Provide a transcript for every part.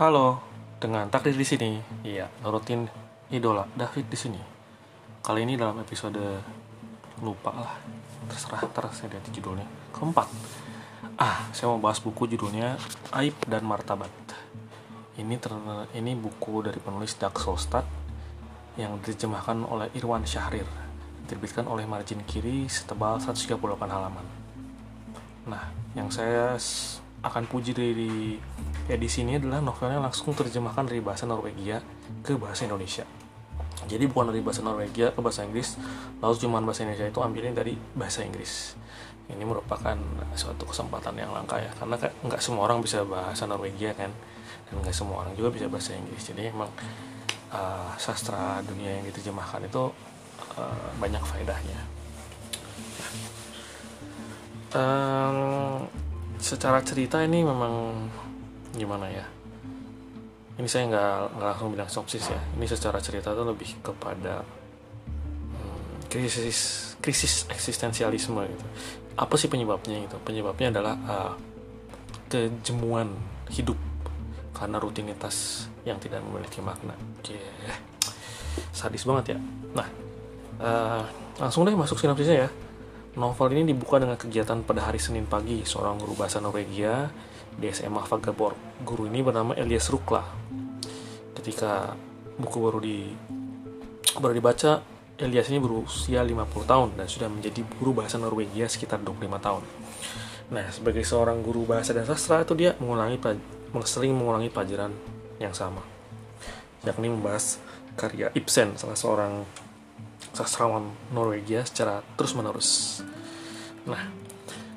Halo, dengan takdir di sini. Iya, nurutin idola David di sini. Kali ini dalam episode lupa lah, terserah terus saya lihat judulnya. Keempat. Ah, saya mau bahas buku judulnya Aib dan Martabat. Ini ter ini buku dari penulis Dag Solstad yang diterjemahkan oleh Irwan Syahrir. Diterbitkan oleh margin kiri setebal 138 halaman. Nah, yang saya akan puji dari edisi ini adalah novelnya langsung terjemahkan dari bahasa Norwegia ke bahasa Indonesia. Jadi bukan dari bahasa Norwegia ke bahasa Inggris, lalu cuma bahasa Indonesia itu ambilin dari bahasa Inggris. Ini merupakan suatu kesempatan yang langka ya, karena nggak semua orang bisa bahasa Norwegia kan, dan nggak semua orang juga bisa bahasa Inggris. Jadi emang uh, sastra dunia yang diterjemahkan itu uh, banyak faedahnya. Um, secara cerita ini memang gimana ya? Ini saya nggak langsung bilang sopsis ya. Ini secara cerita itu lebih kepada hmm, krisis krisis eksistensialisme gitu. Apa sih penyebabnya itu penyebabnya adalah uh, kejemuan hidup karena rutinitas yang tidak memiliki makna. Yeah. sadis banget ya. Nah uh, langsung deh masuk sinopsisnya ya Novel ini dibuka dengan kegiatan pada hari Senin pagi. Seorang guru bahasa Norwegia di SMA Fagaborg. Guru ini bernama Elias Rukla. Ketika buku baru di baru dibaca, Elias ini berusia 50 tahun dan sudah menjadi guru bahasa Norwegia sekitar 25 tahun. Nah, sebagai seorang guru bahasa dan sastra itu dia mengulangi sering mengulangi pelajaran yang sama. Yakni membahas karya Ibsen, salah seorang sastrawan Norwegia secara terus-menerus. Nah,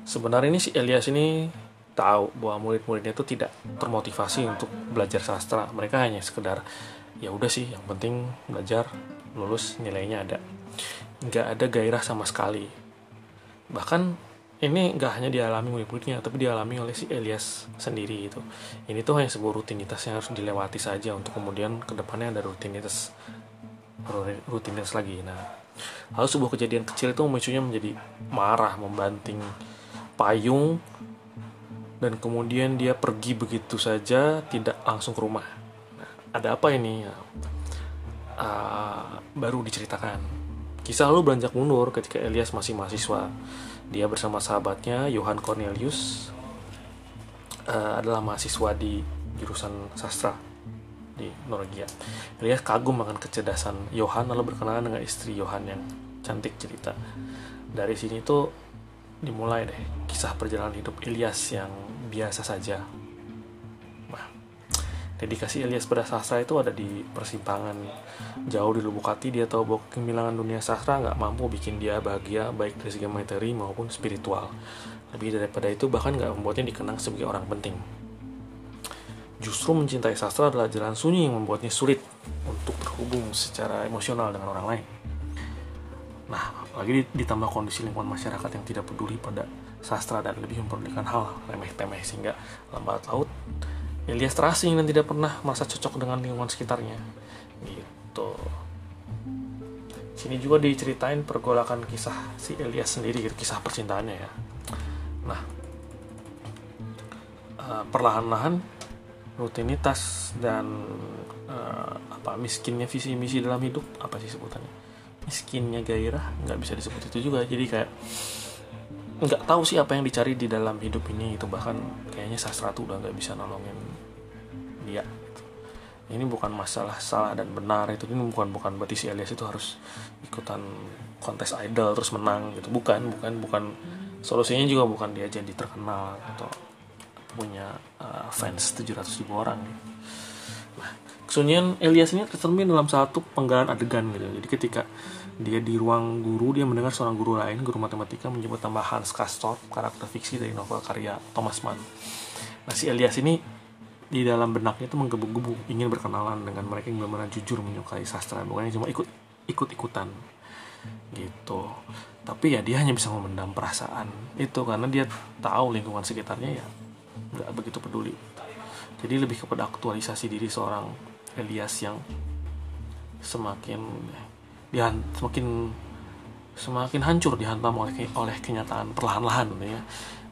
sebenarnya ini si Elias ini tahu bahwa murid-muridnya itu tidak termotivasi untuk belajar sastra. Mereka hanya sekedar ya udah sih, yang penting belajar, lulus, nilainya ada. Nggak ada gairah sama sekali. Bahkan ini nggak hanya dialami murid-muridnya, tapi dialami oleh si Elias sendiri itu. Ini tuh hanya sebuah rutinitas yang harus dilewati saja untuk kemudian ke depannya ada rutinitas rutinitas lagi. Nah, lalu sebuah kejadian kecil itu memicunya menjadi marah, membanting payung, dan kemudian dia pergi begitu saja, tidak langsung ke rumah. Nah, ada apa ini? Uh, baru diceritakan. Kisah lalu beranjak mundur ketika Elias masih mahasiswa. Dia bersama sahabatnya Johan Cornelius uh, adalah mahasiswa di jurusan sastra di Norwegia. Elias kagum akan kecerdasan Johan lalu berkenalan dengan istri Johan yang cantik cerita. Dari sini tuh dimulai deh kisah perjalanan hidup Elias yang biasa saja. Nah, dedikasi Elias pada sastra itu ada di persimpangan jauh di lubuk hati dia tahu bahwa kemilangan dunia sastra nggak mampu bikin dia bahagia baik dari segi materi maupun spiritual. Lebih daripada itu bahkan nggak membuatnya dikenang sebagai orang penting justru mencintai sastra adalah jalan sunyi yang membuatnya sulit untuk terhubung secara emosional dengan orang lain. Nah, apalagi ditambah kondisi lingkungan masyarakat yang tidak peduli pada sastra dan lebih memperdulikan hal remeh-temeh sehingga lambat laut Elias terasing dan tidak pernah merasa cocok dengan lingkungan sekitarnya. Gitu. Sini juga diceritain pergolakan kisah si Elias sendiri, kisah percintaannya ya. Nah, eh, perlahan-lahan rutinitas dan uh, apa miskinnya visi misi dalam hidup apa sih sebutannya? Miskinnya gairah nggak bisa disebut itu juga. Jadi kayak nggak tahu sih apa yang dicari di dalam hidup ini itu. Bahkan kayaknya sastra tuh udah nggak bisa nolongin dia ini bukan masalah salah dan benar itu. Ini bukan bukan berarti si Elias itu harus ikutan kontes idol terus menang gitu. Bukan bukan bukan. Solusinya juga bukan dia jadi terkenal atau punya uh, fans 700 ribu orang. Nah kesunyian Elias ini tercermin dalam satu penggalan adegan gitu. Jadi ketika dia di ruang guru dia mendengar seorang guru lain guru matematika menyebut nama Hans Castorp karakter fiksi dari novel karya Thomas Mann. Nah si Elias ini di dalam benaknya itu menggebu-gebu ingin berkenalan dengan mereka yang benar-benar jujur menyukai sastra. Bukannya cuma ikut ikut-ikutan gitu. Tapi ya dia hanya bisa memendam perasaan itu karena dia tahu lingkungan sekitarnya ya nggak begitu peduli. Jadi lebih kepada aktualisasi diri seorang Elias yang semakin dihan semakin semakin hancur dihantam oleh oleh kenyataan perlahan-lahan gitu ya.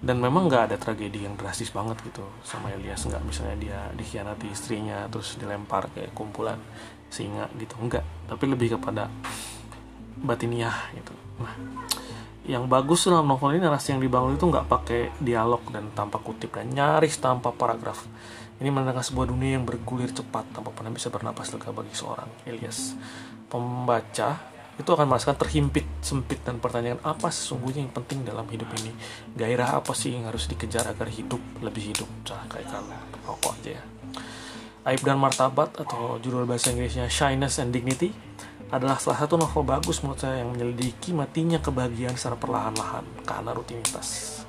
Dan memang nggak ada tragedi yang drastis banget gitu sama Elias. Nggak misalnya dia dikhianati istrinya terus dilempar kayak kumpulan singa gitu. Enggak tapi lebih kepada batiniah gitu. Nah yang bagus dalam novel ini narasi yang dibangun itu nggak pakai dialog dan tanpa kutip dan nyaris tanpa paragraf ini menentang sebuah dunia yang bergulir cepat tanpa pernah bisa bernapas lega bagi seorang Elias pembaca itu akan merasakan terhimpit, sempit dan pertanyaan apa sesungguhnya yang penting dalam hidup ini. Gairah apa sih yang harus dikejar agar hidup lebih hidup? Cah, kayak kan rokok aja ya. Aib dan Martabat atau judul bahasa Inggrisnya Shyness and Dignity adalah salah satu novel bagus menurut saya yang menyelidiki matinya kebahagiaan secara perlahan-lahan karena rutinitas.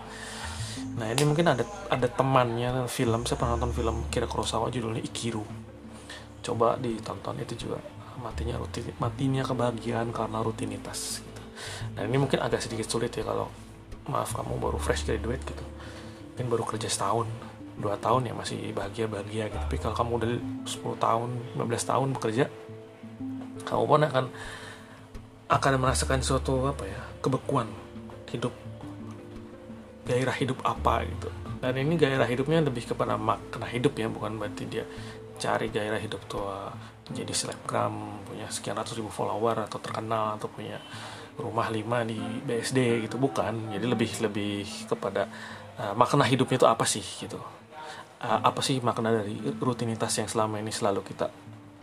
Nah ini mungkin ada ada temannya film saya pernah nonton film Kira Kurosawa judulnya Ikiru. Coba ditonton itu juga matinya rutin matinya kebahagiaan karena rutinitas gitu. dan ini mungkin agak sedikit sulit ya kalau maaf kamu baru fresh graduate gitu mungkin baru kerja setahun dua tahun ya masih bahagia bahagia gitu tapi kalau kamu udah 10 tahun 15 tahun bekerja kamu pun akan akan merasakan suatu apa ya kebekuan hidup gairah hidup apa gitu. Dan ini gairah hidupnya lebih kepada makna hidup ya bukan berarti dia cari gairah hidup tua jadi selebgram punya sekian ratus ribu follower atau terkenal atau punya rumah lima di BSD gitu. Bukan. Jadi lebih lebih kepada uh, makna hidupnya itu apa sih gitu. Uh, apa sih makna dari rutinitas yang selama ini selalu kita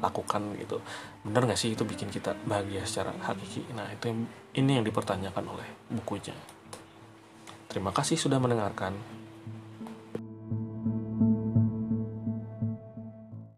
lakukan gitu. Benar nggak sih itu bikin kita bahagia secara hakiki? Nah itu ini yang dipertanyakan oleh bukunya. Terima kasih sudah mendengarkan